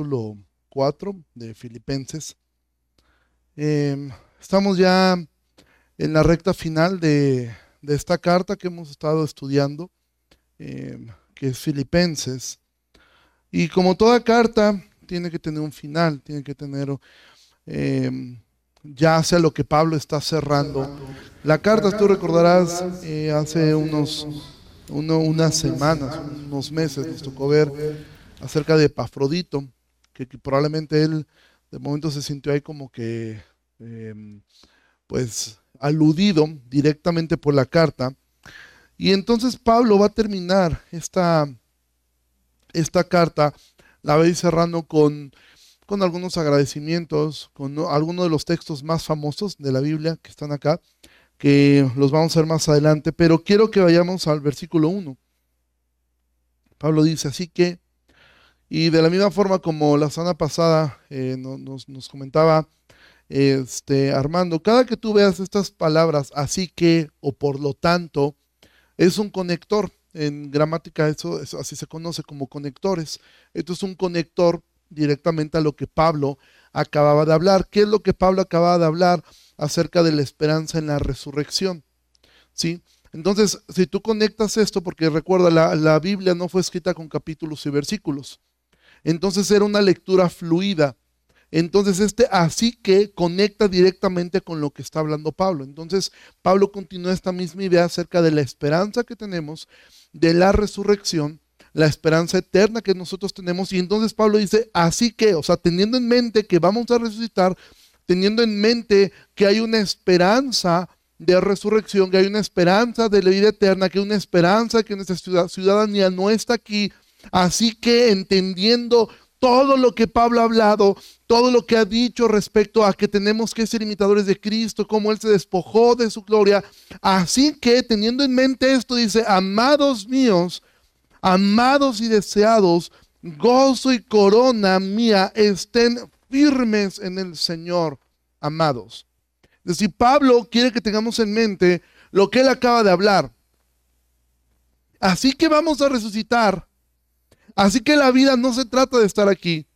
capítulo 4 de Filipenses. Em, estamos ya en la recta final de, esta carta que hemos estado estudiando, em, que es Filipenses. Y como toda carta, tiene que tener un final, tiene que tener, em, ya sea lo que Pablo está cerrando. La carta, tú recordarás, eh, hace unos, unas semanas, unos meses, nos tocó ver acerca de Epafrodito, que, probablemente él de momento se sintió ahí como que, em, pues, aludido directamente por la carta. Y entonces Pablo va a terminar esta, esta carta, la va cerrando con, con algunos agradecimientos, con algunos de los textos más famosos de la Biblia que están acá, que los vamos a ver más adelante, pero quiero que vayamos al versículo 1. Pablo dice, así que y de la misma forma como la semana pasada eh, nos, comentaba este, Armando, cada que tú veas estas palabras, así que o por lo tanto, es un conector. En gramática eso, así se conoce como conectores. Esto es un conector directamente a lo que Pablo acababa de hablar. ¿Qué es lo que Pablo acababa de hablar acerca de la esperanza en la resurrección? ¿Sí? Entonces, si tú conectas esto, porque recuerda, la, la Biblia no fue escrita con capítulos y versículos. Entonces era una lectura fluida. Entonces este así que conecta directamente con lo que está hablando Pablo. Entonces Pablo continúa esta misma idea acerca de la esperanza que tenemos, de la resurrección, la esperanza eterna que nosotros tenemos. Y entonces Pablo dice, así que, o sea, teniendo en mente que vamos a resucitar, teniendo en mente que hay una esperanza de resurrección, que hay una esperanza de la vida eterna, que hay una esperanza que nuestra ciudadanía no está aquí, Así que entendiendo todo lo que Pablo ha hablado, todo lo que ha dicho respecto a que tenemos que ser imitadores de Cristo, cómo Él se despojó de su gloria. Así que teniendo en mente esto, dice, amados míos, amados y deseados, gozo y corona mía, estén firmes en el Señor, amados. Es decir, Pablo quiere que tengamos en mente lo que Él acaba de hablar. Así que vamos a resucitar Así que la vida no se trata de estar aquí.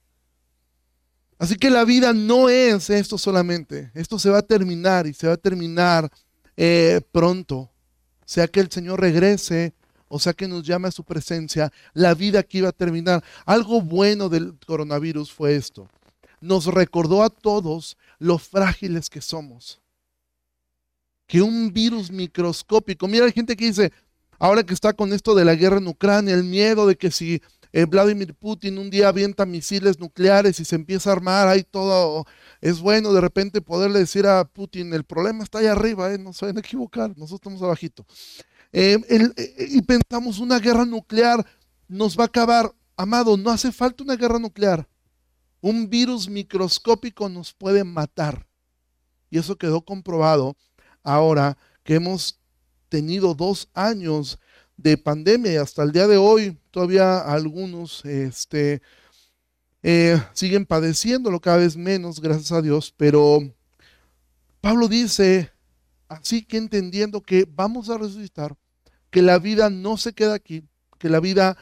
Así que la vida no es esto solamente. Esto se va a terminar y se va a terminar eh, pronto. Sea que el Señor regrese o sea que nos llame a su presencia, la vida aquí va a terminar. Algo bueno del coronavirus fue esto. Nos recordó a todos lo frágiles que somos. Que un virus microscópico, mira, hay gente que dice, ahora que está con esto de la guerra en Ucrania, el miedo de que si eh, Vladimir Putin un día avienta misiles nucleares y se empieza a armar, ahí todo, es bueno de repente poderle decir a Putin, el problema está allá arriba, eh, no se van a equivocar, nosotros estamos abajito. Eh, y pensamos, una guerra nuclear nos va a acabar. Amado, no hace falta una guerra nuclear. Un virus microscópico nos puede matar. Y eso quedó comprobado ahora que hemos tenido dos años de pandemia hasta el día de hoy todavía algunos este, eh, siguen padeciéndolo cada vez menos, gracias a Dios, pero Pablo dice, así que entendiendo que vamos a resucitar, que la vida no se queda aquí, que la vida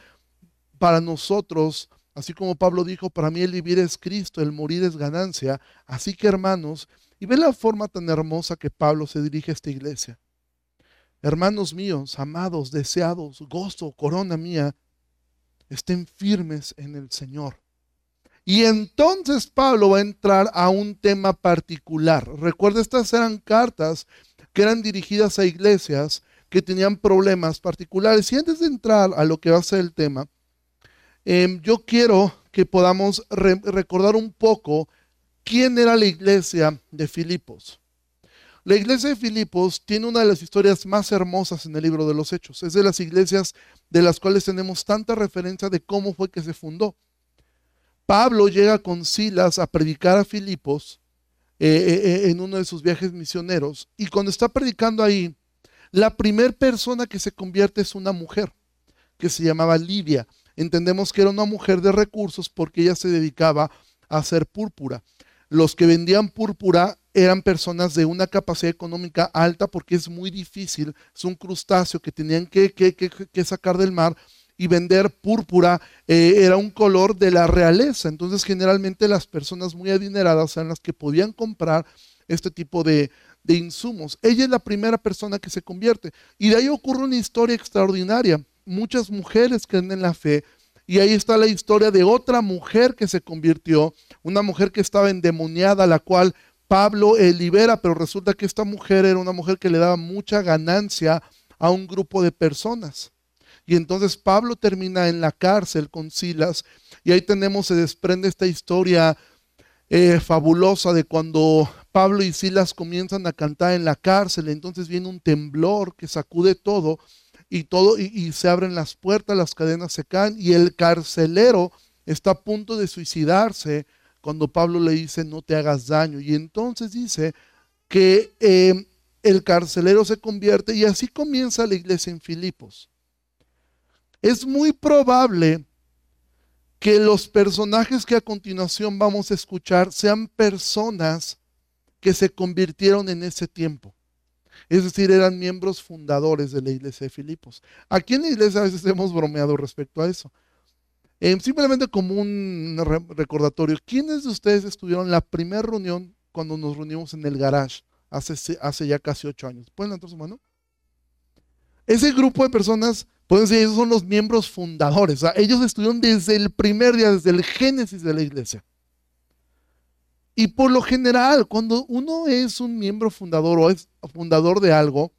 para nosotros, así como Pablo dijo, para mí el vivir es Cristo, el morir es ganancia, así que hermanos, y ve la forma tan hermosa que Pablo se dirige a esta iglesia. Hermanos míos, amados, deseados, gozo, corona mía, estén firmes en el Señor. Y entonces Pablo va a entrar a un tema particular. Recuerda, estas eran cartas que eran dirigidas a iglesias que tenían problemas particulares. Y antes de entrar a lo que va a ser el tema, em, yo quiero que podamos recordar un poco quién era la iglesia de Filipos. La iglesia de Filipos tiene una de las historias más hermosas en el libro de los Hechos. Es de las iglesias de las cuales tenemos tanta referencia de cómo fue que se fundó. Pablo llega con Silas a predicar a Filipos eh, eh, eh, en uno de sus viajes misioneros y cuando está predicando ahí, la primera persona que se convierte es una mujer que se llamaba Lidia. Entendemos que era una mujer de recursos porque ella se dedicaba a hacer púrpura. Los que vendían púrpura eran personas de una capacidad económica alta porque es muy difícil, es un crustáceo que tenían que, sacar del mar y vender púrpura eh, era un color de la realeza. Entonces generalmente las personas muy adineradas eran las que podían comprar este tipo de, de insumos. Ella es la primera persona que se convierte. Y de ahí ocurre una historia extraordinaria. Muchas mujeres creen en la fe. Y ahí está la historia de otra mujer que se convirtió, una mujer que estaba endemoniada, la cual Pablo libera, pero resulta que esta mujer era una mujer que le daba mucha ganancia a un grupo de personas. Y entonces Pablo termina en la cárcel con Silas y ahí tenemos, se desprende esta historia eh, fabulosa de cuando Pablo y Silas comienzan a cantar en la cárcel, entonces viene un temblor que sacude todo y todo y, se abren las puertas, las cadenas se caen y el carcelero está a punto de suicidarse cuando Pablo le dice no te hagas daño y entonces dice que eh, el carcelero se convierte y así comienza la iglesia en Filipos es muy probable que los personajes que a continuación vamos a escuchar sean personas que se convirtieron en ese tiempo. Es decir, eran miembros fundadores de la iglesia de Filipos. Aquí en la iglesia a veces hemos bromeado respecto a eso. Eh, simplemente como un recordatorio, ¿quiénes de ustedes estuvieron la primera reunión cuando nos reunimos en el garage hace, hace ya casi ocho años? ¿Pueden levantar su mano? Ese grupo de personas Pueden decir, esos son los miembros fundadores. ellos estuvieron desde el primer día, desde el génesis de la iglesia. Y por lo general, cuando uno es un miembro fundador o es fundador de algo,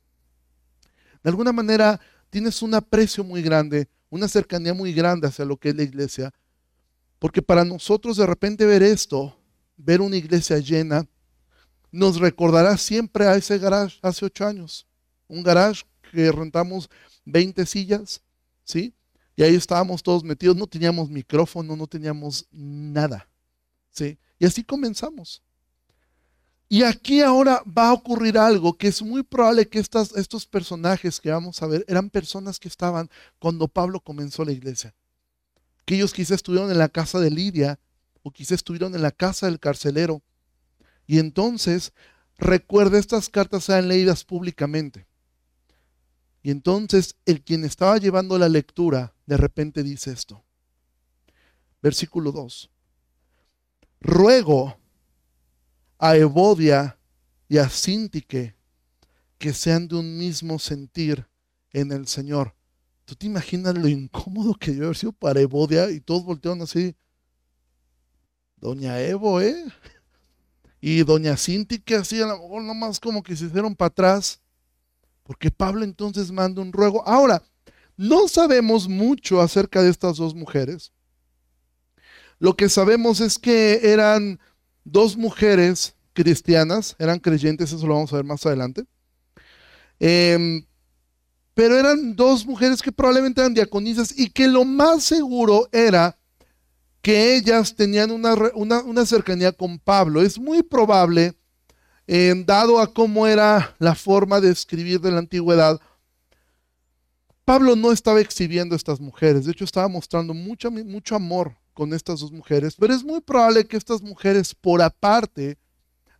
de alguna manera tienes un aprecio muy grande, una cercanía muy grande hacia lo que es la iglesia. Porque para nosotros de repente ver esto, ver una iglesia llena, nos recordará siempre a ese garage hace ocho años. Un garage que rentamos 20 sillas, ¿sí? Y ahí estábamos todos metidos, no teníamos micrófono, no teníamos nada, ¿sí? Y así comenzamos. Y aquí ahora va a ocurrir algo que es muy probable que estos personajes que vamos a ver eran personas que estaban cuando Pablo comenzó la iglesia. Que ellos quizás estuvieron en la casa de Lidia o quizás estuvieron en la casa del carcelero. Y entonces, recuerda, estas cartas sean leídas públicamente. Y entonces el quien estaba llevando la lectura de repente dice esto. Versículo 2. Ruego a Evodia y a Sintique que sean de un mismo sentir en el Señor. ¿Tú te imaginas lo incómodo que debe haber sido para Evodia y todos voltearon así? Doña Evo, ¿eh? Y doña Sintique así, a lo mejor nomás como que se hicieron para atrás. Porque Pablo entonces manda un ruego. Ahora, no sabemos mucho acerca de estas dos mujeres. Lo que sabemos es que eran dos mujeres cristianas, eran creyentes, eso lo vamos a ver más adelante. Em, pero eran dos mujeres que probablemente eran diaconisas y que lo más seguro era que ellas tenían una, una cercanía con Pablo. Es muy probable dado a cómo era la forma de escribir de la antigüedad, Pablo no estaba exhibiendo a estas mujeres, de hecho estaba mostrando mucho, mucho amor con estas dos mujeres, pero es muy probable que estas mujeres por aparte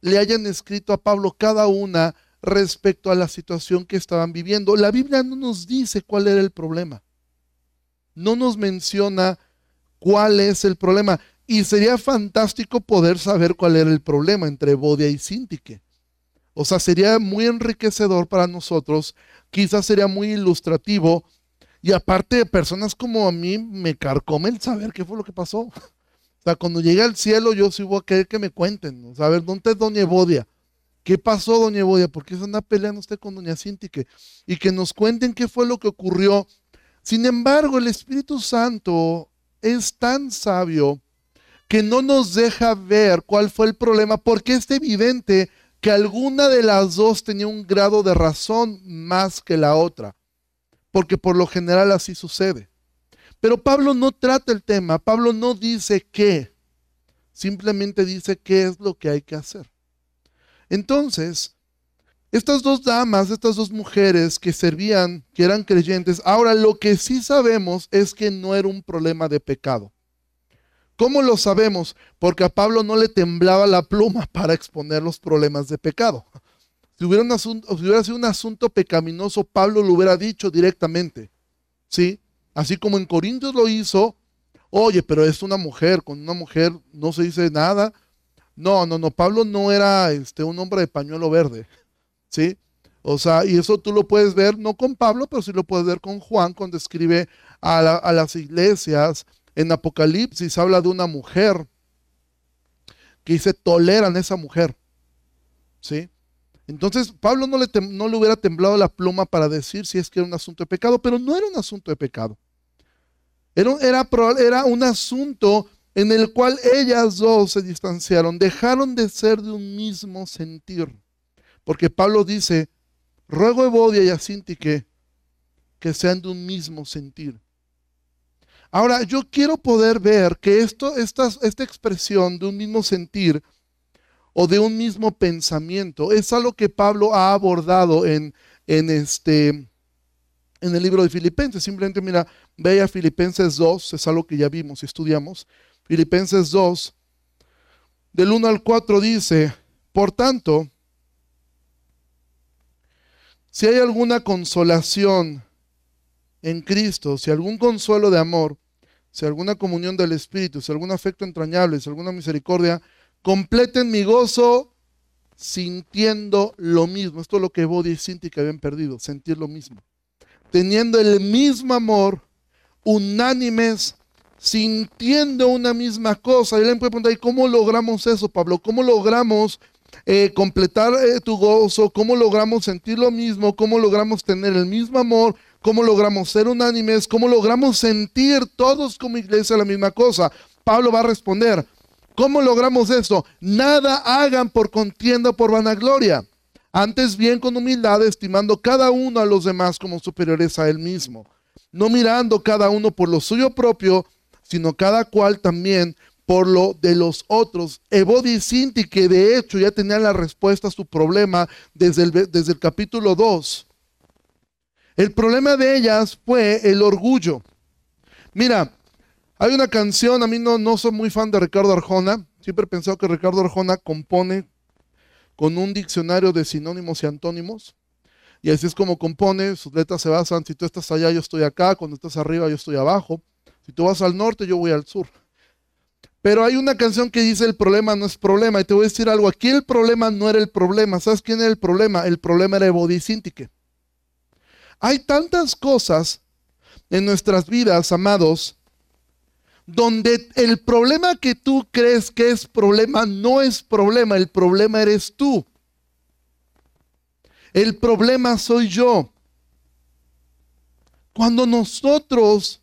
le hayan escrito a Pablo cada una respecto a la situación que estaban viviendo. La Biblia no nos dice cuál era el problema, no nos menciona cuál es el problema. Y sería fantástico poder saber cuál era el problema entre Bodia y Sintique. O sea, sería muy enriquecedor para nosotros, quizás sería muy ilustrativo. Y aparte, personas como a mí me carcome el saber qué fue lo que pasó. O sea, cuando llegue al cielo, yo sí voy a querer que me cuenten. O a ver, ¿dónde es Doña Bodia? ¿Qué pasó, Doña Bodia? ¿Por qué se anda peleando usted con Doña Sintique? Y que nos cuenten qué fue lo que ocurrió. Sin embargo, el Espíritu Santo es tan sabio que no nos deja ver cuál fue el problema, porque es evidente que alguna de las dos tenía un grado de razón más que la otra, porque por lo general así sucede. Pero Pablo no trata el tema, Pablo no dice qué, simplemente dice qué es lo que hay que hacer. Entonces, estas dos damas, estas dos mujeres que servían, que eran creyentes, ahora lo que sí sabemos es que no era un problema de pecado. ¿Cómo lo sabemos? Porque a Pablo no le temblaba la pluma para exponer los problemas de pecado. Si hubiera, si hubiera sido un asunto pecaminoso, Pablo lo hubiera dicho directamente. ¿Sí? Así como en Corintios lo hizo, oye, pero es una mujer, con una mujer no se dice nada. No, no, no, Pablo no era este, un hombre de pañuelo verde, ¿sí? O sea, y eso tú lo puedes ver, no con Pablo, pero sí lo puedes ver con Juan cuando escribe a, las iglesias en Apocalipsis, habla de una mujer que dice, toleran a esa mujer, ¿sí? Entonces, Pablo no le, no le hubiera temblado la pluma para decir si es que era un asunto de pecado, pero no era un asunto de pecado. Era, era, un asunto en el cual ellas dos se distanciaron, dejaron de ser de un mismo sentir. Porque Pablo dice, ruego a Evodia y a Sinti que, que sean de un mismo sentir. Ahora, yo quiero poder ver que esto, esta, esta expresión de un mismo sentir o de un mismo pensamiento. Es algo que Pablo ha abordado en, en, este, en el libro de Filipenses. Simplemente mira, ve a Filipenses 2, es algo que ya vimos y estudiamos. Filipenses 2, del 1 al 4 dice, por tanto, si hay alguna consolación en Cristo, si algún consuelo de amor, si alguna comunión del Espíritu, si algún afecto entrañable, si alguna misericordia, completen mi gozo sintiendo lo mismo. Esto es lo que Bodhi y Cinti que habían perdido, sentir lo mismo. Teniendo el mismo amor, unánimes, sintiendo una misma cosa. Y alguien puede preguntar, ¿y cómo logramos eso, Pablo? ¿Cómo logramos eh, completar eh, tu gozo? ¿Cómo logramos sentir lo mismo? ¿Cómo logramos tener el mismo amor? ¿Cómo logramos ser unánimes? ¿Cómo logramos sentir todos como iglesia la misma cosa? Pablo va a responder, ¿Cómo logramos eso? Nada hagan por contienda por vanagloria. Antes bien con humildad, estimando cada uno a los demás como superiores a él mismo. No mirando cada uno por lo suyo propio, sino cada cual también por lo de los otros. Evodi y Sinti, que de hecho ya tenían la respuesta a su problema desde el, desde el capítulo 2. El problema de ellas fue el orgullo. Mira, hay una canción, a mí no, no soy muy fan de Ricardo Arjona, siempre he pensado que Ricardo Arjona compone con un diccionario de sinónimos y antónimos, y así es como compone, sus letras se basan, si tú estás allá, yo estoy acá, cuando estás arriba, yo estoy abajo, si tú vas al norte, yo voy al sur. Pero hay una canción que dice el problema no es problema, y te voy a decir algo, aquí el problema no era el problema, ¿sabes quién era el problema? El problema era Ebodicíntique. Hay tantas cosas en nuestras vidas, amados, donde el problema que tú crees que es problema no es problema, el problema eres tú. El problema soy yo. Cuando nosotros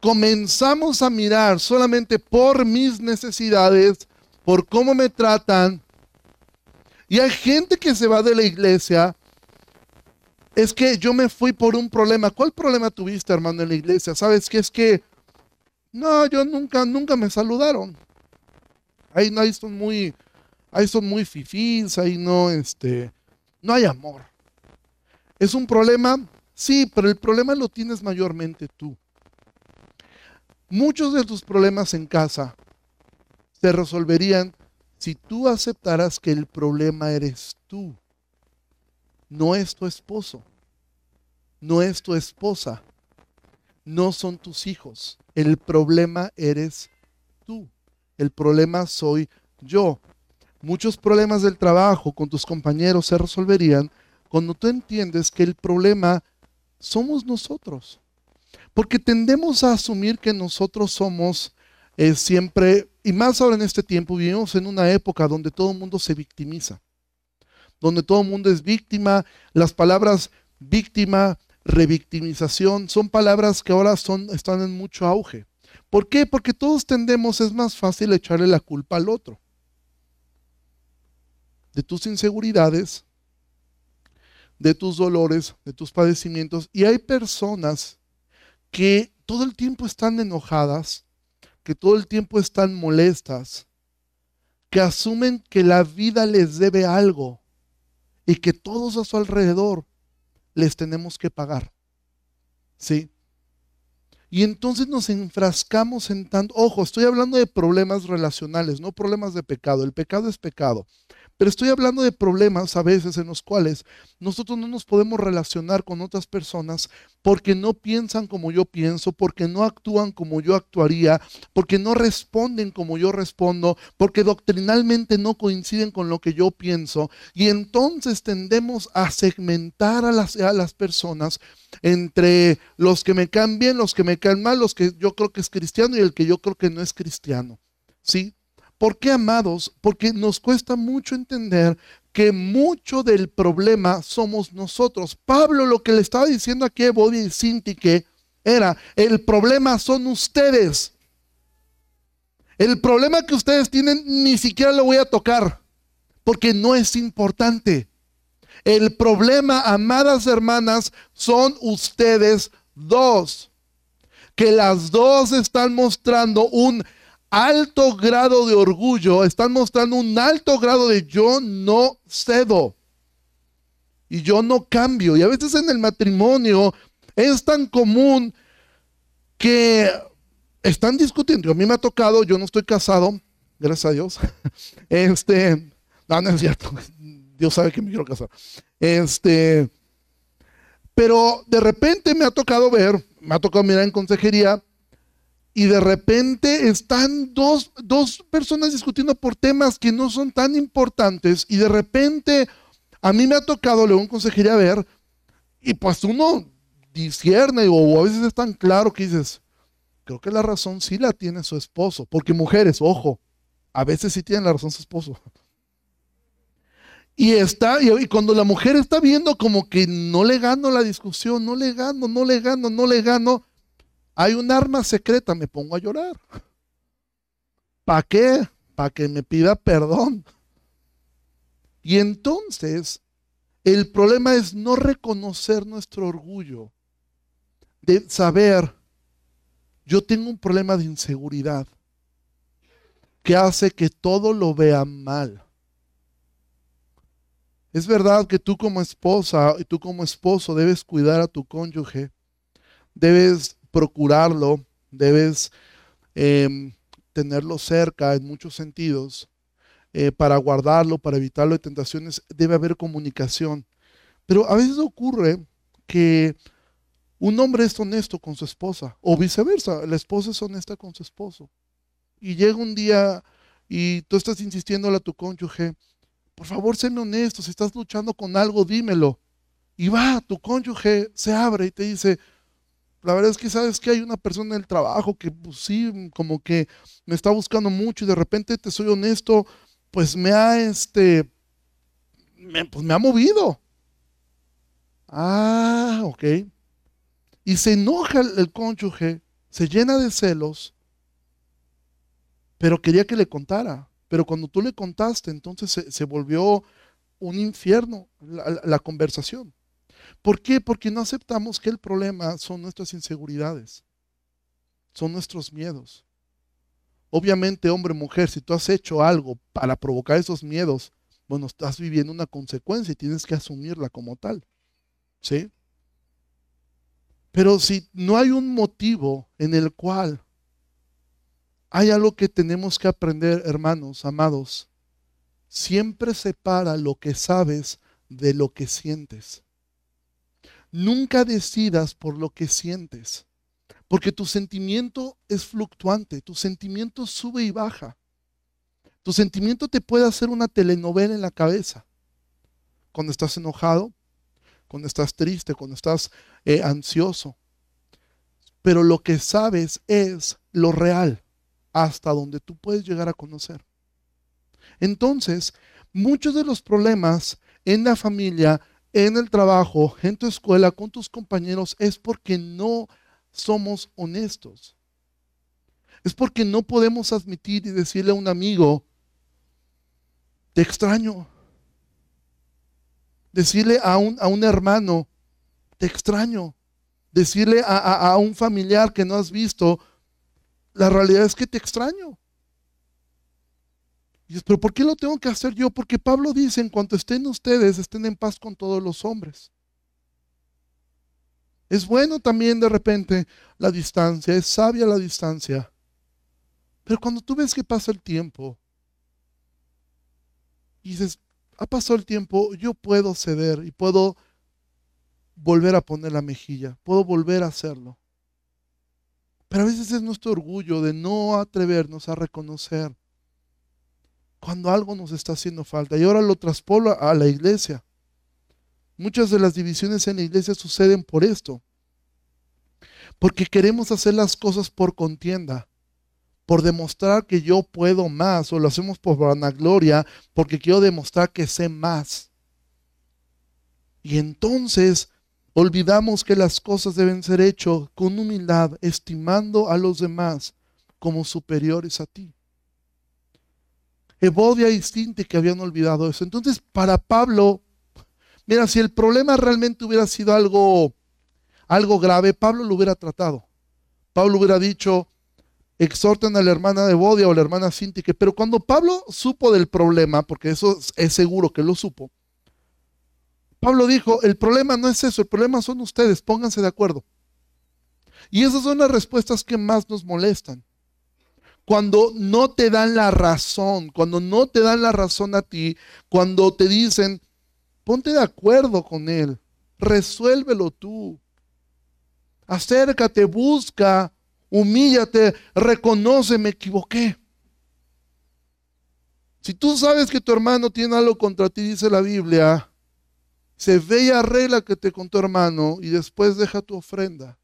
comenzamos a mirar solamente por mis necesidades, por cómo me tratan, y hay gente que se va de la iglesia, es que yo me fui por un problema. ¿Cuál problema tuviste, hermano, en la iglesia? ¿Sabes qué es que no, yo nunca, nunca me saludaron. Ahí, ahí son muy, ahí son muy fifís, ahí no, este, no hay amor. ¿Es un problema? Sí, pero el problema lo tienes mayormente tú. Muchos de tus problemas en casa se resolverían si tú aceptaras que el problema eres tú. No es tu esposo, no es tu esposa, no son tus hijos. El problema eres tú. El problema soy yo. Muchos problemas del trabajo con tus compañeros se resolverían cuando tú entiendes que el problema somos nosotros. Porque tendemos a asumir que nosotros somos eh, siempre, y más ahora en este tiempo, vivimos en una época donde todo el mundo se victimiza, donde todo el mundo es víctima, las palabras víctima, revictimización, son palabras que ahora son, están en mucho auge. ¿Por qué? Porque todos tendemos, es más fácil echarle la culpa al otro. De tus inseguridades, de tus dolores, de tus padecimientos. Y hay personas que todo el tiempo están enojadas, que todo el tiempo están molestas, que asumen que la vida les debe algo y que todos a su alrededor les tenemos que pagar. ¿Sí? Y entonces nos enfrascamos en tanto, ojo, estoy hablando de problemas relacionales, no problemas de pecado. El pecado es pecado. Pero estoy hablando de problemas a veces en los cuales nosotros no nos podemos relacionar con otras personas porque no piensan como yo pienso, porque no actúan como yo actuaría, porque no responden como yo respondo, porque doctrinalmente no coinciden con lo que yo pienso. Y entonces tendemos a segmentar a las, personas entre los que me caen bien, los que me caen mal, los que yo creo que es cristiano y el que yo creo que no es cristiano. ¿Sí? ¿Por qué, amados? Porque nos cuesta mucho entender que mucho del problema somos nosotros. Pablo lo que le estaba diciendo aquí a Bobby y Cinti que era, el problema son ustedes. El problema que ustedes tienen ni siquiera lo voy a tocar, porque no es importante. El problema, amadas hermanas, son ustedes dos. Que las dos están mostrando un alto grado de orgullo, están mostrando un alto grado de yo no cedo y yo no cambio. Y a veces en el matrimonio es tan común que están discutiendo. A mí me ha tocado, yo no estoy casado, gracias a Dios. Este, no, no es cierto. Dios sabe que me quiero casar. Este, pero de repente me ha tocado ver, me ha tocado mirar en consejería y de repente están dos, personas discutiendo por temas que no son tan importantes y de repente a mí me ha tocado luego en consejería ver y pues uno discierne o a veces es tan claro que dices, creo que la razón sí la tiene su esposo, porque mujeres, ojo, a veces sí tienen la razón su esposo. Y está, y cuando la mujer está viendo como que no le gano la discusión, no le gano, no le gano, no le gano, hay un arma secreta, me pongo a llorar. ¿Para qué? Para que me pida perdón. Y entonces, el problema es no reconocer nuestro orgullo, de saber, yo tengo un problema de inseguridad que hace que todo lo vea mal. Es verdad que tú como esposa y tú como esposo debes cuidar a tu cónyuge, debes procurarlo, debes em, tenerlo cerca en muchos sentidos. Eh, para guardarlo, para evitarlo de tentaciones, debe haber comunicación. Pero a veces ocurre que un hombre es honesto con su esposa, o viceversa, la esposa es honesta con su esposo. Y llega un día y tú estás insistiendo a tu cónyuge, por favor, séme honesto, si estás luchando con algo, dímelo. Y va, tu cónyuge se abre y te dice, la verdad es que sabes que hay una persona en el trabajo que pues, sí, como que me está buscando mucho y de repente, te soy honesto, pues me ha, este, me, pues me ha movido. Ah, ok. Y se enoja el, cónyuge, se llena de celos, pero quería que le contara. Pero cuando tú le contaste, entonces se, volvió un infierno la conversación. ¿Por qué? Porque no aceptamos que el problema son nuestras inseguridades, son nuestros miedos. Obviamente, hombre, mujer, si tú has hecho algo para provocar esos miedos, bueno, estás viviendo una consecuencia y tienes que asumirla como tal. ¿Sí? Pero si no hay un motivo en el cual hay algo que tenemos que aprender, hermanos, amados, siempre separa lo que sabes de lo que sientes. Nunca decidas por lo que sientes, porque tu sentimiento es fluctuante, tu sentimiento sube y baja. Tu sentimiento te puede hacer una telenovela en la cabeza. Cuando estás enojado, cuando estás triste, cuando estás eh, ansioso. Pero lo que sabes es lo real, hasta donde tú puedes llegar a conocer. Entonces, muchos de los problemas en la familia en el trabajo, en tu escuela, con tus compañeros, es porque no somos honestos. Es porque no podemos admitir y decirle a un amigo, te extraño. Decirle a un, a un hermano, te extraño. Decirle a, a un familiar que no has visto, la realidad es que te extraño. Y dices, pero ¿por qué lo tengo que hacer yo? Porque Pablo dice, en cuanto estén ustedes, estén en paz con todos los hombres. Es bueno también de repente la distancia, es sabia la distancia. Pero cuando tú ves que pasa el tiempo, y dices, ha pasado el tiempo, yo puedo ceder y puedo volver a poner la mejilla, puedo volver a hacerlo. Pero a veces es nuestro orgullo de no atrevernos a reconocer cuando algo nos está haciendo falta. Y ahora lo traspolo a la iglesia. Muchas de las divisiones en la iglesia suceden por esto. Porque queremos hacer las cosas por contienda, por demostrar que yo puedo más, o lo hacemos por vanagloria, porque quiero demostrar que sé más. Y entonces olvidamos que las cosas deben ser hechas con humildad, estimando a los demás como superiores a ti. Evodia y Sinte que habían olvidado eso. Entonces, para Pablo, mira, si el problema realmente hubiera sido algo, algo grave, Pablo lo hubiera tratado. Pablo hubiera dicho, exhorten a la hermana de Evodia o la hermana Sintique. Pero cuando Pablo supo del problema, porque eso es seguro que lo supo, Pablo dijo, el problema no es eso, el problema son ustedes, pónganse de acuerdo. Y esas son las respuestas que más nos molestan cuando no te dan la razón, cuando no te dan la razón a ti, cuando te dicen, ponte de acuerdo con él, resuélvelo tú. Acércate, busca, humíllate, reconoce, me equivoqué. Si tú sabes que tu hermano tiene algo contra ti, dice la Biblia, se ve y arréglate con tu hermano y después deja tu ofrenda.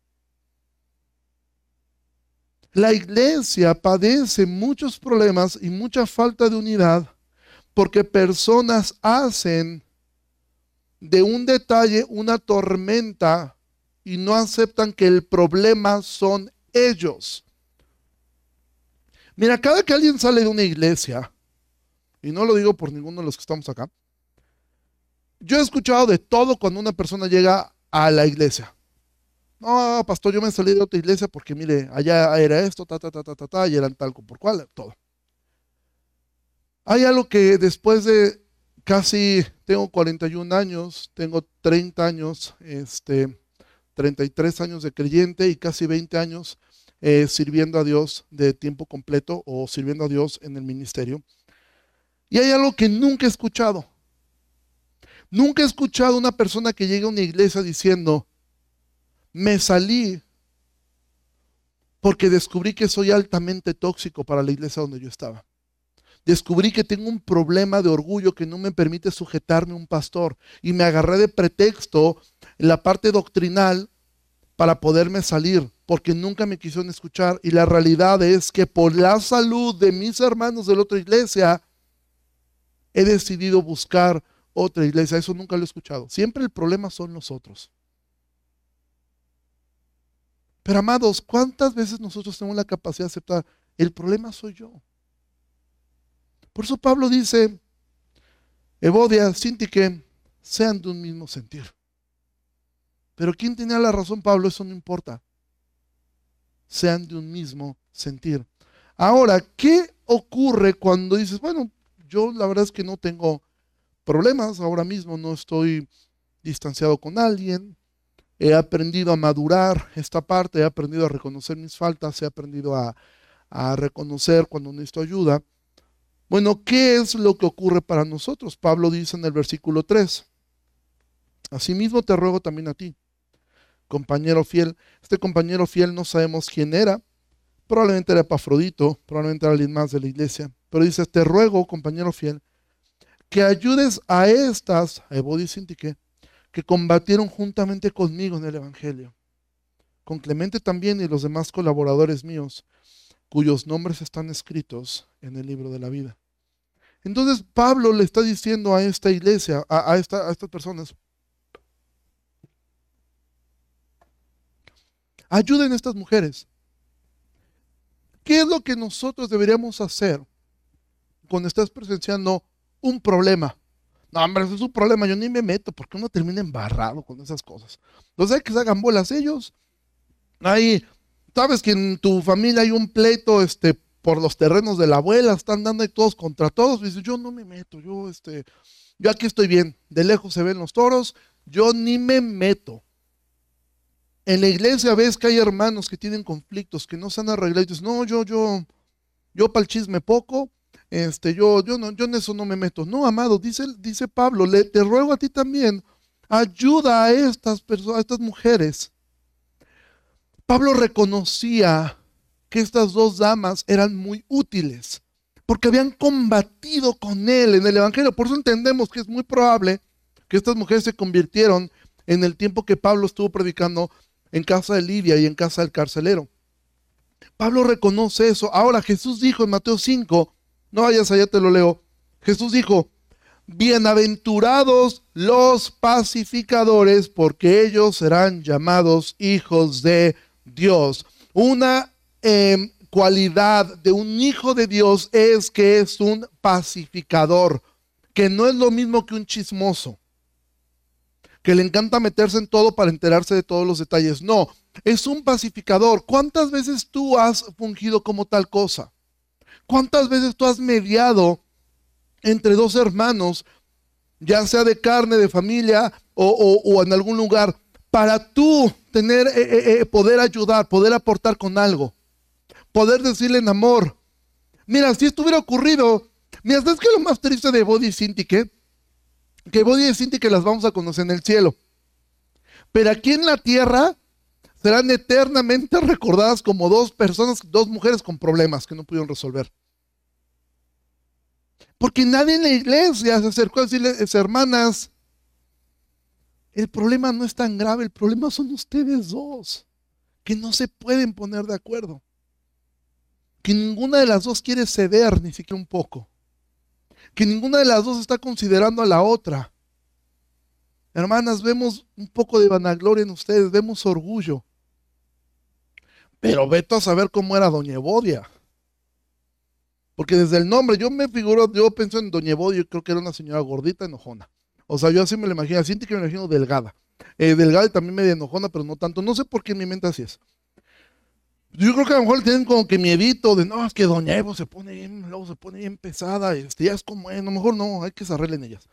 La iglesia padece muchos problemas y mucha falta de unidad porque personas hacen de un detalle una tormenta y no aceptan que el problema son ellos. Mira, cada que alguien sale de una iglesia, y no lo digo por ninguno de los que estamos acá, yo he escuchado de todo cuando una persona llega a la iglesia. No, pastor, yo me salí de otra iglesia porque mire, allá era esto, ta, ta, ta, ta, ta, ta, y eran tal por cual, todo. Hay algo que después de casi, tengo 41 años, tengo 30 años, este, 33 años de creyente y casi 20 años eh, sirviendo a Dios de tiempo completo o sirviendo a Dios en el ministerio. Y hay algo que nunca he escuchado. Nunca he escuchado una persona que llegue a una iglesia diciendo, me salí porque descubrí que soy altamente tóxico para la iglesia donde yo estaba. Descubrí que tengo un problema de orgullo que no me permite sujetarme a un pastor y me agarré de pretexto la parte doctrinal para poderme salir, porque nunca me quisieron escuchar. Y la realidad es que por la salud de mis hermanos de la otra iglesia, he decidido buscar otra iglesia. Eso nunca lo he escuchado. Siempre el problema son los otros. Pero amados, ¿cuántas veces nosotros tenemos la capacidad de aceptar? El problema soy yo. Por eso Pablo dice, Evodia, Sintique, sean de un mismo sentir. Pero ¿quién tenía la razón, Pablo? Eso no importa. Sean de un mismo sentir. Ahora, ¿qué ocurre cuando dices, bueno, yo la verdad es que no tengo problemas, ahora mismo no estoy distanciado con alguien, He aprendido a madurar esta parte, he aprendido a reconocer mis faltas, he aprendido a, reconocer cuando necesito ayuda. Bueno, ¿qué es lo que ocurre para nosotros? Pablo dice en el versículo 3, Asimismo te ruego también a ti, compañero fiel. Este compañero fiel no sabemos quién era, probablemente era Epafrodito, probablemente era alguien más de la iglesia, pero dice, te ruego, compañero fiel, que ayudes a estas, a Evo que combatieron juntamente conmigo en el Evangelio, con Clemente también y los demás colaboradores míos, cuyos nombres están escritos en el libro de la vida. Entonces Pablo le está diciendo a esta iglesia, a, esta, a estas personas, ayuden a estas mujeres. ¿Qué es lo que nosotros deberíamos hacer cuando estás presenciando un problema? No, hombre, eso es un problema, yo ni me meto, porque uno termina embarrado con esas cosas. Entonces hay que se hagan bolas ellos. Ahí, sabes que en tu familia hay un pleito este, por los terrenos de la abuela, están dando ahí todos contra todos. Y yo no me meto, yo, este, yo aquí estoy bien. De lejos se ven los toros, yo ni me meto. En la iglesia ves que hay hermanos que tienen conflictos, que no se han arreglado y dices, no, yo, yo, yo para el chisme poco, este, yo, yo, no, yo en eso no me meto. No, amado, dice, dice Pablo, le, te ruego a ti también, ayuda a estas personas, a estas mujeres. Pablo reconocía que estas dos damas eran muy útiles porque habían combatido con él en el Evangelio. Por eso entendemos que es muy probable que estas mujeres se convirtieron en el tiempo que Pablo estuvo predicando en casa de Lidia y en casa del carcelero. Pablo reconoce eso. Ahora Jesús dijo en Mateo 5, no vayas allá, te lo leo. Jesús dijo, bienaventurados los pacificadores, porque ellos serán llamados hijos de Dios. Una em, cualidad de un hijo de Dios es que es un pacificador, que no es lo mismo que un chismoso, que le encanta meterse en todo para enterarse de todos los detalles. No, es un pacificador. ¿Cuántas veces tú has fungido como tal cosa? ¿Cuántas veces tú has mediado entre dos hermanos, ya sea de carne, de familia o, en algún lugar, para tú tener, eh, eh, eh, poder ayudar, poder aportar con algo? Poder decirle en amor, mira, si esto hubiera ocurrido, mira, ¿sabes qué es lo más triste de Body y Cinti? Que Body y Cinti que las vamos a conocer en el cielo. Pero aquí en la tierra serán eternamente recordadas como dos personas, dos mujeres con problemas que no pudieron resolver. Porque nadie en la iglesia se acercó a decirles, hermanas, el problema no es tan grave, el problema son ustedes dos, que no se pueden poner de acuerdo. Que ninguna de las dos quiere ceder ni siquiera un poco. Que ninguna de las dos está considerando a la otra. Hermanas, vemos un poco de vanagloria en ustedes, vemos orgullo. Pero vete a saber cómo era Doña Evodia. Porque desde el nombre, yo me figuro, yo pienso en Doña Evodia, yo creo que era una señora gordita, enojona. O sea, yo así me la imagino, siento que me imagino delgada. Eh, delgada y también media enojona, pero no tanto. No sé por qué en mi mente así es. Yo creo que a lo mejor tienen como que miedito de, no, es que Doña Evo se pone bien, luego se pone bien pesada, este, ya es como, a lo mejor no, hay que se arreglen ellas.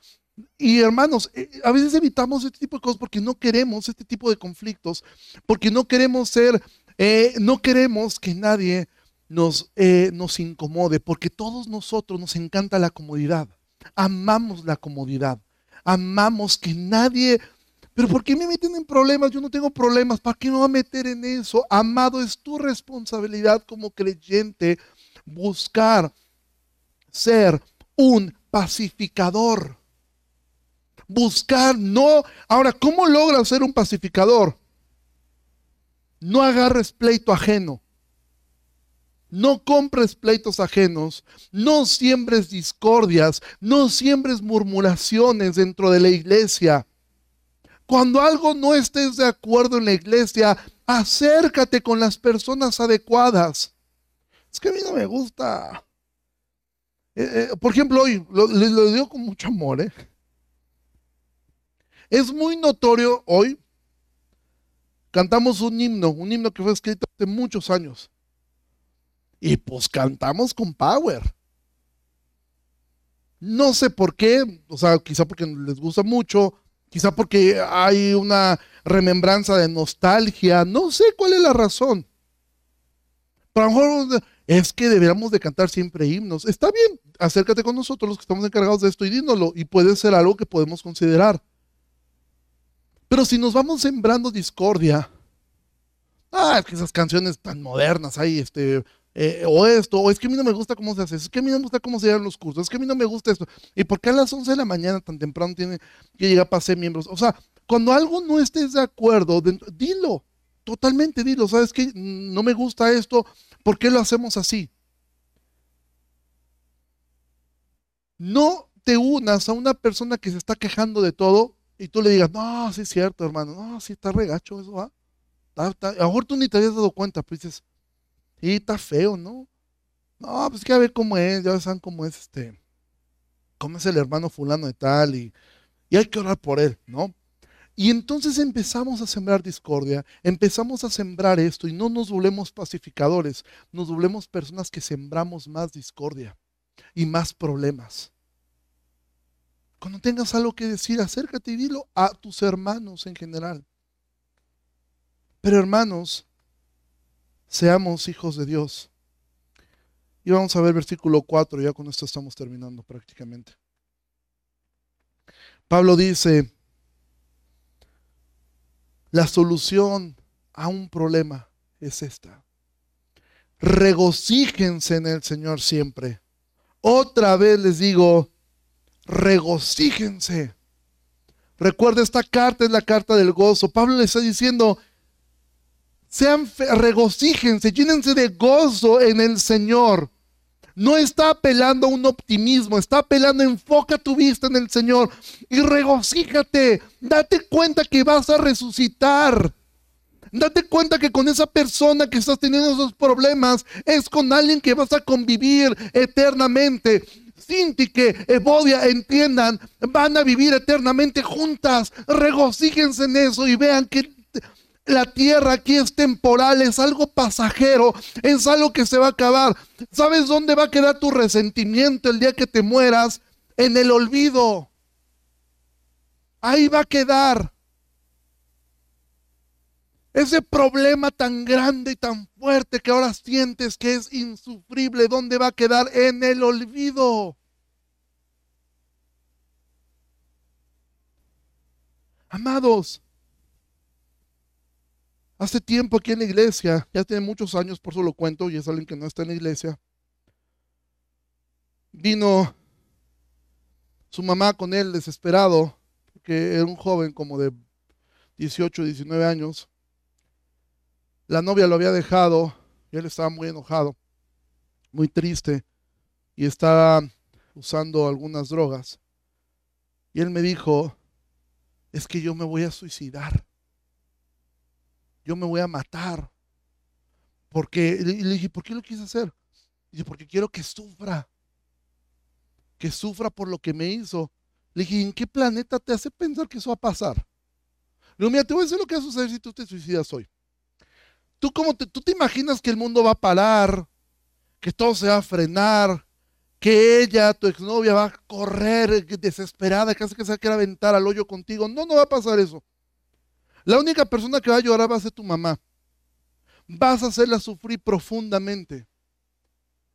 Y hermanos, eh, a veces evitamos este tipo de cosas porque no queremos este tipo de conflictos, porque no queremos ser eh, no queremos que nadie nos, eh, nos incomode, porque todos nosotros nos encanta la comodidad. Amamos la comodidad. Amamos que nadie... Pero ¿por qué me meten en problemas? Yo no tengo problemas. ¿Para qué me voy a meter en eso? Amado, es tu responsabilidad como creyente buscar ser un pacificador. Buscar, no. Ahora, ¿cómo logras ser un pacificador? No agarres pleito ajeno. No compres pleitos ajenos, no siembres discordias, no siembres murmuraciones dentro de la iglesia. Cuando algo no estés de acuerdo en la iglesia, acércate con las personas adecuadas. Es que a mí no me gusta. Eh, eh, por ejemplo, hoy, lo, lo digo con mucho amor, ¿eh? Es muy notorio hoy cantamos un himno, un himno que fue escrito hace muchos años. Y pues cantamos con power. No sé por qué, o sea, quizá porque les gusta mucho, quizá porque hay una remembranza de nostalgia, no sé cuál es la razón. Pero a lo mejor es que deberíamos de cantar siempre himnos. Está bien, acércate con nosotros los que estamos encargados de esto y dínoslo, y puede ser algo que podemos considerar. Pero si nos vamos sembrando discordia, ah, es que esas canciones tan modernas hay, este, eh, o esto, o es que a mí no me gusta cómo se hace, es que a mí no me gusta cómo se dan los cursos, es que a mí no me gusta esto. ¿Y por qué a las 11 de la mañana tan temprano tiene que llegar para ser miembros? O sea, cuando algo no estés de acuerdo, dilo, totalmente dilo, ¿sabes qué? No me gusta esto, ¿por qué lo hacemos así? No te unas a una persona que se está quejando de todo y tú le digas, no, sí es cierto, hermano, no, sí está regacho eso, ¿va? a lo mejor tú ni te habías dado cuenta, pues dices, sí, está feo, ¿no? No, pues que a ver cómo es, ya saben cómo es este, cómo es el hermano fulano de tal, y, y hay que orar por él, ¿no? Y entonces empezamos a sembrar discordia, empezamos a sembrar esto y no nos volvemos pacificadores, nos volvemos personas que sembramos más discordia y más problemas. Cuando tengas algo que decir, acércate y dilo a tus hermanos en general. Pero hermanos, seamos hijos de Dios. Y vamos a ver versículo 4, ya con esto estamos terminando prácticamente. Pablo dice, la solución a un problema es esta. Regocíjense en el Señor siempre. Otra vez les digo, regocíjense. Recuerda, esta carta es la carta del gozo. Pablo le está diciendo, sean regocíjense, llénense de gozo en el Señor. No está apelando a un optimismo, está apelando, enfoca tu vista en el Señor y regocíjate. Date cuenta que vas a resucitar. Date cuenta que con esa persona que estás teniendo esos problemas es con alguien que vas a convivir eternamente. Cinti que Evodia entiendan, van a vivir eternamente juntas. Regocíjense en eso y vean que la tierra aquí es temporal, es algo pasajero, es algo que se va a acabar. ¿Sabes dónde va a quedar tu resentimiento el día que te mueras? En el olvido. Ahí va a quedar. Ese problema tan grande y tan fuerte que ahora sientes que es insufrible, ¿dónde va a quedar? En el olvido. Amados, hace tiempo aquí en la iglesia, ya tiene muchos años, por eso lo cuento, y es alguien que no está en la iglesia, vino su mamá con él desesperado, que era un joven como de 18, 19 años, la novia lo había dejado y él estaba muy enojado, muy triste y estaba usando algunas drogas. Y él me dijo, es que yo me voy a suicidar. Yo me voy a matar. Porque, y le dije, ¿por qué lo quise hacer? Y dice, porque quiero que sufra. Que sufra por lo que me hizo. Le dije, ¿en qué planeta te hace pensar que eso va a pasar? Le digo, mira, te voy a decir lo que va a suceder si tú te suicidas hoy. ¿Tú, cómo te, ¿Tú te imaginas que el mundo va a parar? Que todo se va a frenar, que ella, tu exnovia, va a correr desesperada, casi que se va a querer aventar al hoyo contigo. No, no va a pasar eso. La única persona que va a llorar va a ser tu mamá. Vas a hacerla sufrir profundamente.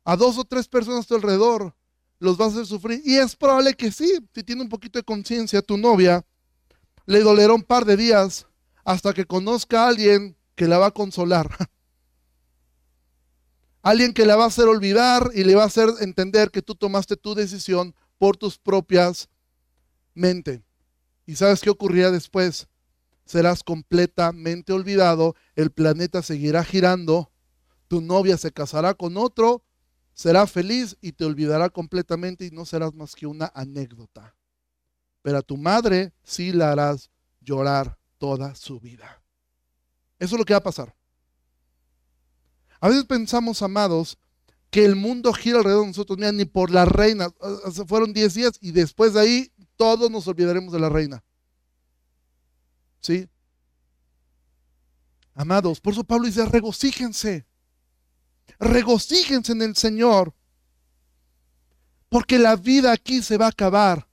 A dos o tres personas a tu alrededor los vas a hacer sufrir. Y es probable que sí, si tiene un poquito de conciencia, tu novia le dolerá un par de días hasta que conozca a alguien que la va a consolar. Alguien que la va a hacer olvidar y le va a hacer entender que tú tomaste tu decisión por tus propias mente. ¿Y sabes qué ocurrirá después? Serás completamente olvidado, el planeta seguirá girando, tu novia se casará con otro, será feliz y te olvidará completamente y no serás más que una anécdota. Pero a tu madre sí la harás llorar toda su vida. Eso es lo que va a pasar. A veces pensamos, amados, que el mundo gira alrededor de nosotros. Ni por la reina. Fueron 10 días y después de ahí todos nos olvidaremos de la reina. ¿Sí? Amados, por eso Pablo dice, regocíjense. Regocíjense en el Señor. Porque la vida aquí se va a acabar.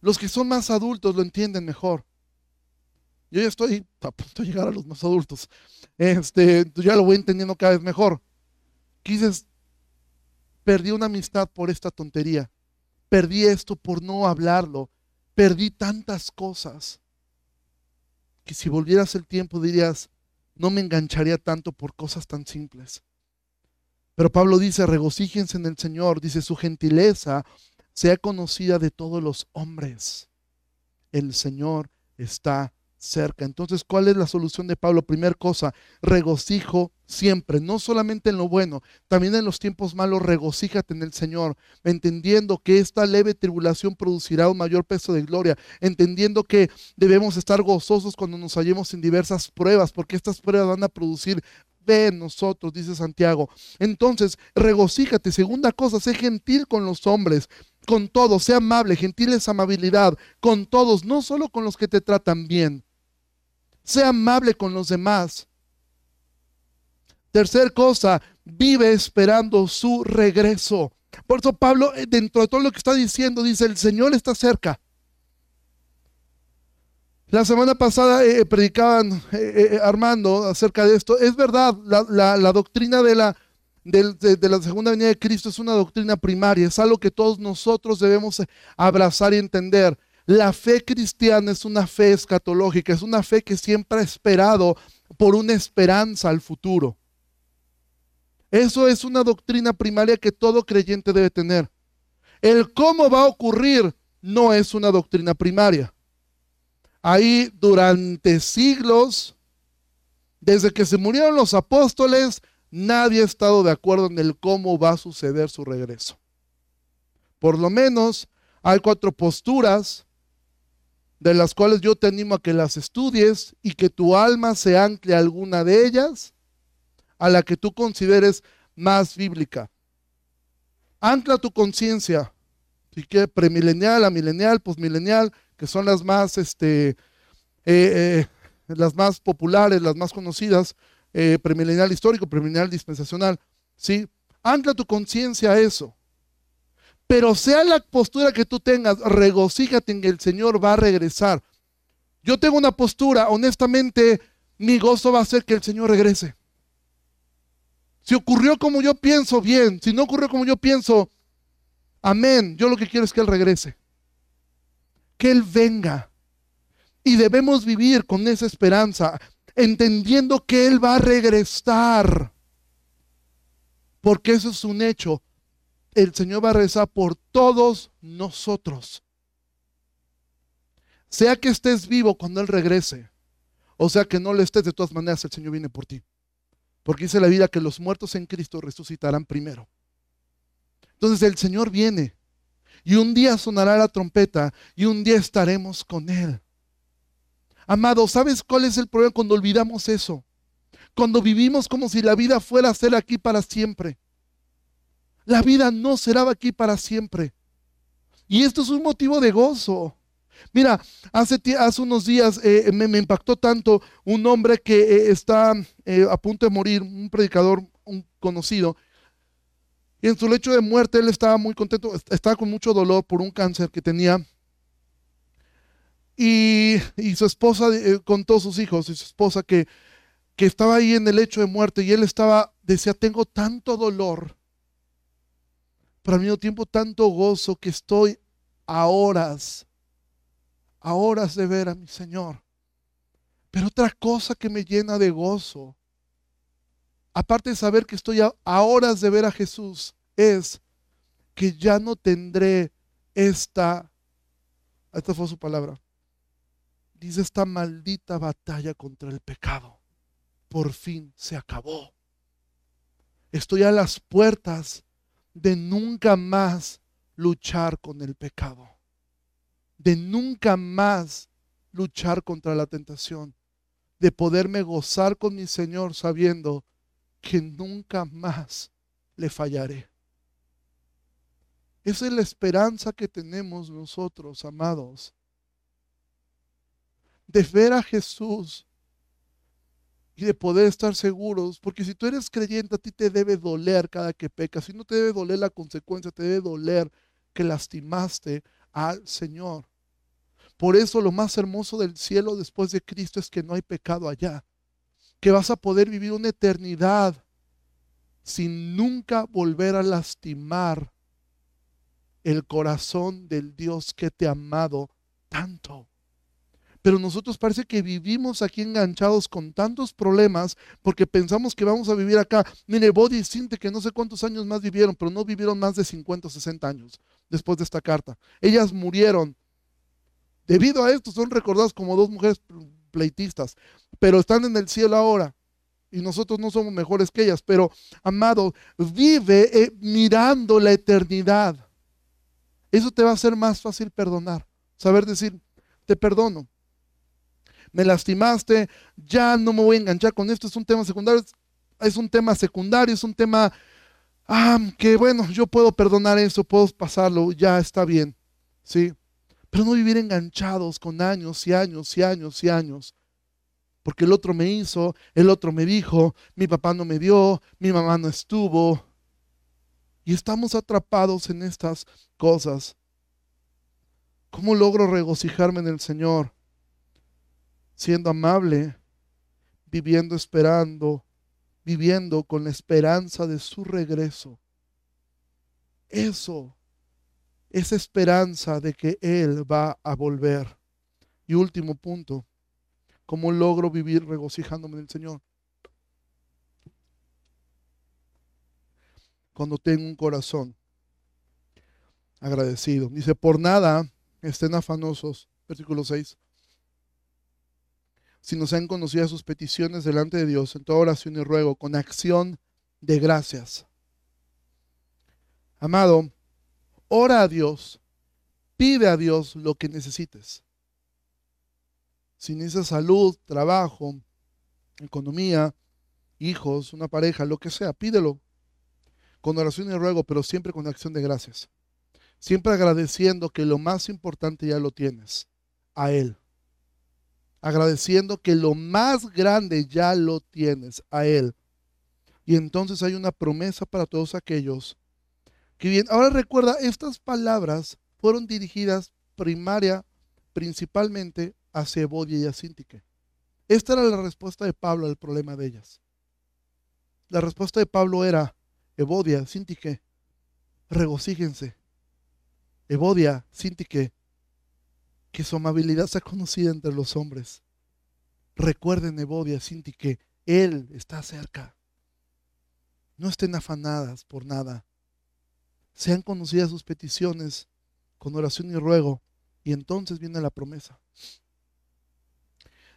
Los que son más adultos lo entienden mejor. Yo ya estoy a punto de llegar a los más adultos. Este, ya lo voy entendiendo cada vez mejor. Quizás perdí una amistad por esta tontería. Perdí esto por no hablarlo. Perdí tantas cosas que si volvieras el tiempo dirías, no me engancharía tanto por cosas tan simples. Pero Pablo dice, regocíjense en el Señor, dice, su gentileza sea conocida de todos los hombres. El Señor está cerca. Entonces, ¿cuál es la solución de Pablo? Primer cosa, regocijo siempre, no solamente en lo bueno, también en los tiempos malos, regocíjate en el Señor, entendiendo que esta leve tribulación producirá un mayor peso de gloria, entendiendo que debemos estar gozosos cuando nos hallemos en diversas pruebas, porque estas pruebas van a producir ve en nosotros, dice Santiago. Entonces, regocíjate. Segunda cosa, sé gentil con los hombres, con todos, sé amable, gentil es amabilidad, con todos, no solo con los que te tratan bien. Sea amable con los demás. Tercer cosa, vive esperando su regreso. Por eso Pablo, eh, dentro de todo lo que está diciendo, dice, el Señor está cerca. La semana pasada eh, predicaban eh, Armando acerca de esto. Es verdad, la, doctrina de la, de, la segunda venida de Cristo es una doctrina primaria, es algo que todos nosotros debemos abrazar y entender. La fe cristiana es una fe escatológica, es una fe que siempre ha esperado por una esperanza al futuro. Eso es una doctrina primaria que todo creyente debe tener. El cómo va a ocurrir no es una doctrina primaria. Ahí durante siglos, desde que se murieron los apóstoles, nadie ha estado de acuerdo en el cómo va a suceder su regreso. Por lo menos hay cuatro posturas de las cuales yo te animo a que las estudies y que tu alma se ancle a alguna de ellas, a la que tú consideres más bíblica. Ancla tu conciencia, si quieres, premilenial, amilenial, postmilenial, que son las más, este, eh, eh, las más populares, las más conocidas, eh, premilenial histórico, premilenial dispensacional, ¿sí? Ancla tu conciencia a eso. Pero sea la postura que tú tengas, regocíjate en que el Señor va a regresar. Yo tengo una postura, honestamente, mi gozo va a ser que el Señor regrese. Si ocurrió como yo pienso, bien. Si no ocurrió como yo pienso, amén. Yo lo que quiero es que Él regrese. Que Él venga. Y debemos vivir con esa esperanza, entendiendo que Él va a regresar. Porque eso es un hecho el Señor va a rezar por todos nosotros. Sea que estés vivo cuando Él regrese, o sea que no le estés, de todas maneras el Señor viene por ti. Porque dice la vida que los muertos en Cristo resucitarán primero. Entonces el Señor viene y un día sonará la trompeta y un día estaremos con Él. Amado, ¿sabes cuál es el problema cuando olvidamos eso? Cuando vivimos como si la vida fuera a ser aquí para siempre. La vida no será aquí para siempre. Y esto es un motivo de gozo. Mira, hace, hace unos días eh, me, impactó tanto un hombre que eh, está eh, a punto de morir, un predicador un conocido. Y en su lecho de muerte él estaba muy contento, estaba con mucho dolor por un cáncer que tenía. Y, su esposa con todos sus hijos y su esposa que, que estaba ahí en el lecho de muerte y él estaba, decía, tengo tanto dolor pero al mismo tiempo tanto gozo que estoy a horas, a horas de ver a mi Señor. Pero otra cosa que me llena de gozo, aparte de saber que estoy a, horas de ver a Jesús, es que ya no tendré esta, esta fue su palabra, dice esta maldita batalla contra el pecado. Por fin se acabó. Estoy a las puertas de nunca más luchar con el pecado, de nunca más luchar contra la tentación, de poderme gozar con mi Señor sabiendo que nunca más le fallaré. Esa es la esperanza que tenemos nosotros, amados, de ver a Jesús y de poder estar seguros, porque si tú eres creyente, a ti te debe doler cada que pecas, si no te debe doler la consecuencia, te debe doler que lastimaste al Señor. Por eso lo más hermoso del cielo después de Cristo es que no hay pecado allá, que vas a poder vivir una eternidad sin nunca volver a lastimar el corazón del Dios que te ha amado tanto. Pero nosotros parece que vivimos aquí enganchados con tantos problemas porque pensamos que vamos a vivir acá. Mire, Body siente que no sé cuántos años más vivieron, pero no vivieron más de 50 o 60 años después de esta carta. Ellas murieron. Debido a esto son recordadas como dos mujeres pleitistas, pero están en el cielo ahora y nosotros no somos mejores que ellas, pero amado, vive eh, mirando la eternidad. Eso te va a hacer más fácil perdonar, saber decir, te perdono, me lastimaste, ya no me voy a enganchar con esto, es un tema secundario, es un tema secundario, es un tema ah, que bueno, yo puedo perdonar eso, puedo pasarlo, ya está bien, ¿sí? Pero no vivir enganchados con años y años y años y años. Porque el otro me hizo, el otro me dijo, mi papá no me dio, mi mamá no estuvo. Y estamos atrapados en estas cosas. ¿Cómo logro regocijarme en el Señor? Siendo amable, viviendo esperando viviendo con la esperanza de su regreso. Eso, esa esperanza de que Él va a volver. Y último punto, ¿cómo logro vivir regocijándome en el Señor? Cuando tengo un corazón agradecido. Dice, por nada estén afanosos, versículo 6, si nos han conocido sus peticiones delante de Dios en toda oración y ruego, con acción de gracias. Amado, ora a Dios, pide a Dios lo que necesites. Si necesitas salud, trabajo, economía, hijos, una pareja, lo que sea, pídelo con oración y ruego, pero siempre con acción de gracias. Siempre agradeciendo que lo más importante ya lo tienes, a Él. Agradeciendo que lo más grande ya lo tienes, a Él. Y entonces hay una promesa para todos aquellos que bien. Ahora recuerda, estas palabras fueron dirigidas primaria, principalmente a Cebodia y a Sintique. Esta era la respuesta de Pablo al problema de ellas. La respuesta de Pablo era, Evodia, Sintique, regocíjense. Evodia, Sintique, que su amabilidad sea conocida entre los hombres. Recuerden, Evodia, Sintique, Él está cerca. No estén afanadas por nada. Sean conocidas sus peticiones con oración y ruego. Y entonces viene la promesa.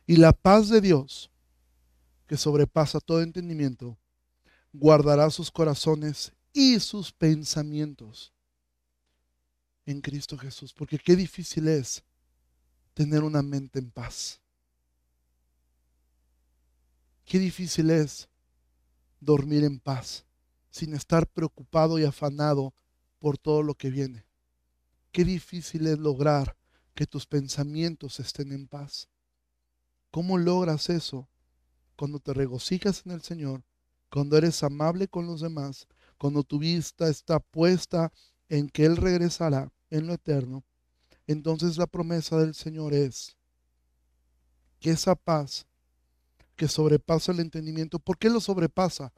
Y la paz de Dios, que sobrepasa todo entendimiento, guardará sus corazones y sus pensamientos en Cristo Jesús. Porque qué difícil es tener una mente en paz. Qué difícil es dormir en paz sin estar preocupado y afanado por todo lo que viene. Qué difícil es lograr que tus pensamientos estén en paz. ¿Cómo logras eso? Cuando te regocijas en el Señor cuando eres amable con los demás, cuando tu vista está puesta en que Él regresará en lo eterno, entonces la promesa del Señor es que esa paz que sobrepasa el entendimiento, ¿por qué lo sobrepasa?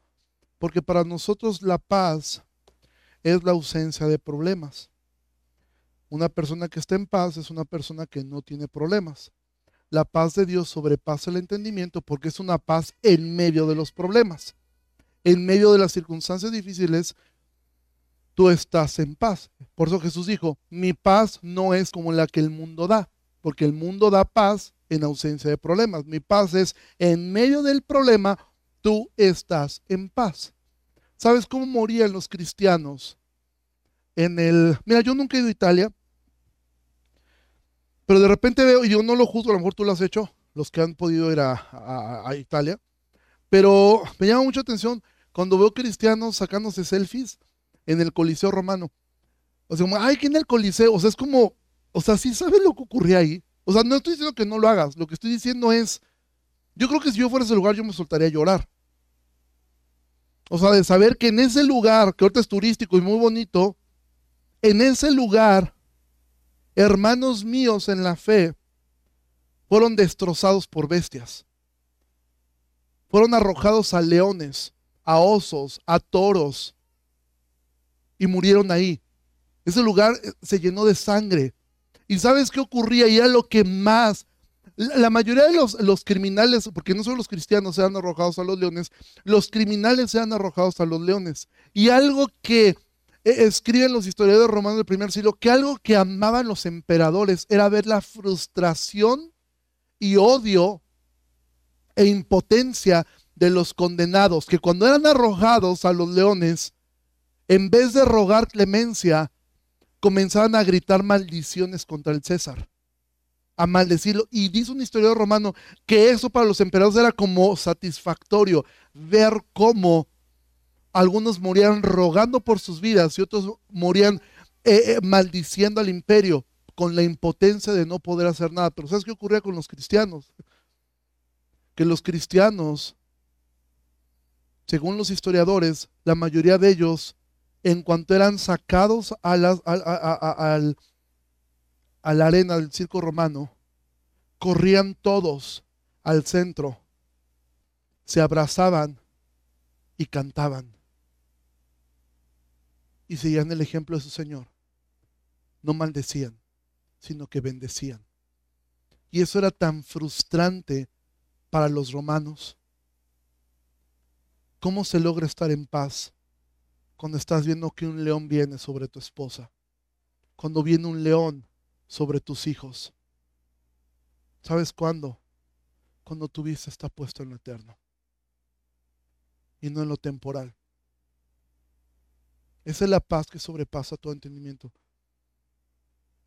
Porque para nosotros la paz es la ausencia de problemas. Una persona que está en paz es una persona que no tiene problemas. La paz de Dios sobrepasa el entendimiento porque es una paz en medio de los problemas en medio de las circunstancias difíciles, tú estás en paz. Por eso Jesús dijo, mi paz no es como la que el mundo da, porque el mundo da paz en ausencia de problemas. Mi paz es en medio del problema, tú estás en paz. ¿Sabes cómo morían los cristianos? En el... Mira, yo nunca he ido a Italia, pero de repente veo, y yo no lo juzgo, a lo mejor tú lo has hecho, los que han podido ir a, a Italia, pero me llama mucha atención cuando veo cristianos sacándose selfies en el Coliseo romano. O sea, como, ay, que en el Coliseo. O sea, es como, o sea, sí sabes lo que ocurría ahí. O sea, no estoy diciendo que no lo hagas. Lo que estoy diciendo es, yo creo que si yo fuera a ese lugar, yo me soltaría a llorar. O sea, de saber que en ese lugar, que ahorita es turístico y muy bonito, en ese lugar, hermanos míos en la fe fueron destrozados por bestias. Fueron arrojados a leones a osos, a toros, y murieron ahí. Ese lugar eh, se llenó de sangre. ¿Y sabes qué ocurría? Y era lo que más... La mayoría de los, los criminales, porque no solo los cristianos sean arrojados a los leones, los criminales sean arrojados a los leones. Y algo que eh, escriben los historiadores romanos del primer siglo, que algo que amaban los emperadores era ver la frustración y odio e impotencia de los condenados, que cuando eran arrojados a los leones, en vez de rogar clemencia, comenzaban a gritar maldiciones contra el César, a maldecirlo. Y dice un historiador romano que eso para los emperadores era como satisfactorio, ver cómo algunos morían rogando por sus vidas y otros morían eh, eh, maldiciendo al imperio con la impotencia de no poder hacer nada. Pero ¿sabes qué ocurría con los cristianos? Que los cristianos según los historiadores, la mayoría de ellos, en cuanto eran sacados a la, arena del circo romano, corrían todos al centro, se abrazaban y cantaban. Y seguían el ejemplo de su Señor. No maldecían, sino que bendecían. Y eso era tan frustrante para los romanos. ¿Cómo se logra estar en paz cuando estás viendo que un león viene sobre tu esposa? Cuando viene un león sobre tus hijos. ¿Sabes cuándo? Cuando tu vista está puesta en lo eterno y no en lo temporal. Esa es la paz que sobrepasa todo entendimiento.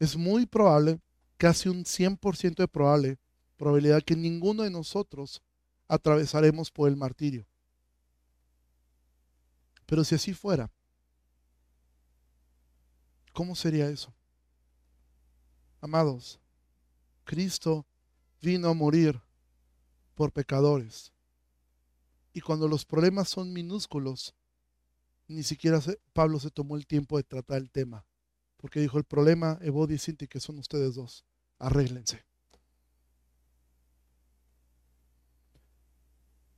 Es muy probable, casi un 100% de probable, probabilidad que ninguno de nosotros atravesaremos por el martirio. Pero si así fuera, ¿cómo sería eso? Amados, Cristo vino a morir por pecadores. Y cuando los problemas son minúsculos, ni siquiera Pablo se tomó el tiempo de tratar el tema. Porque dijo, el problema, Evodi y Sinti, que son ustedes dos, arréglense.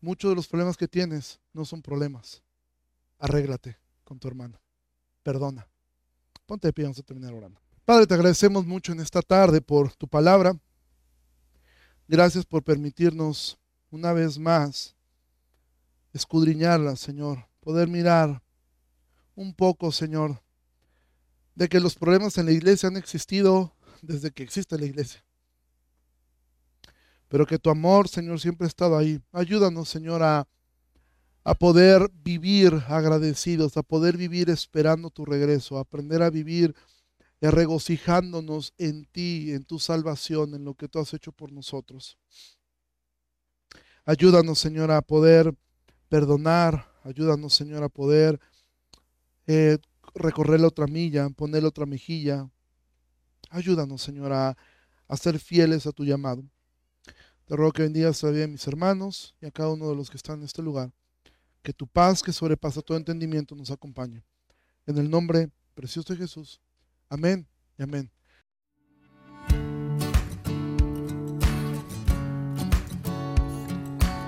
Muchos de los problemas que tienes no son problemas. Arréglate con tu hermano. Perdona. Ponte de pie, vamos a terminar orando. Padre, te agradecemos mucho en esta tarde por tu palabra. Gracias por permitirnos una vez más escudriñarla, Señor. Poder mirar un poco, Señor, de que los problemas en la iglesia han existido desde que existe la iglesia. Pero que tu amor, Señor, siempre ha estado ahí. Ayúdanos, Señor, a, a poder vivir agradecidos, a poder vivir esperando tu regreso, a aprender a vivir regocijándonos en ti, en tu salvación, en lo que tú has hecho por nosotros. Ayúdanos, Señor, a poder perdonar. Ayúdanos, Señor, a poder eh, recorrer la otra milla, poner la otra mejilla. Ayúdanos, Señor, a, ser fieles a tu llamado. Te ruego que bendigas a mis hermanos y a cada uno de los que están en este lugar. Que tu paz, que sobrepasa todo entendimiento, nos acompañe. En el nombre precioso de Jesús. Amén y amén.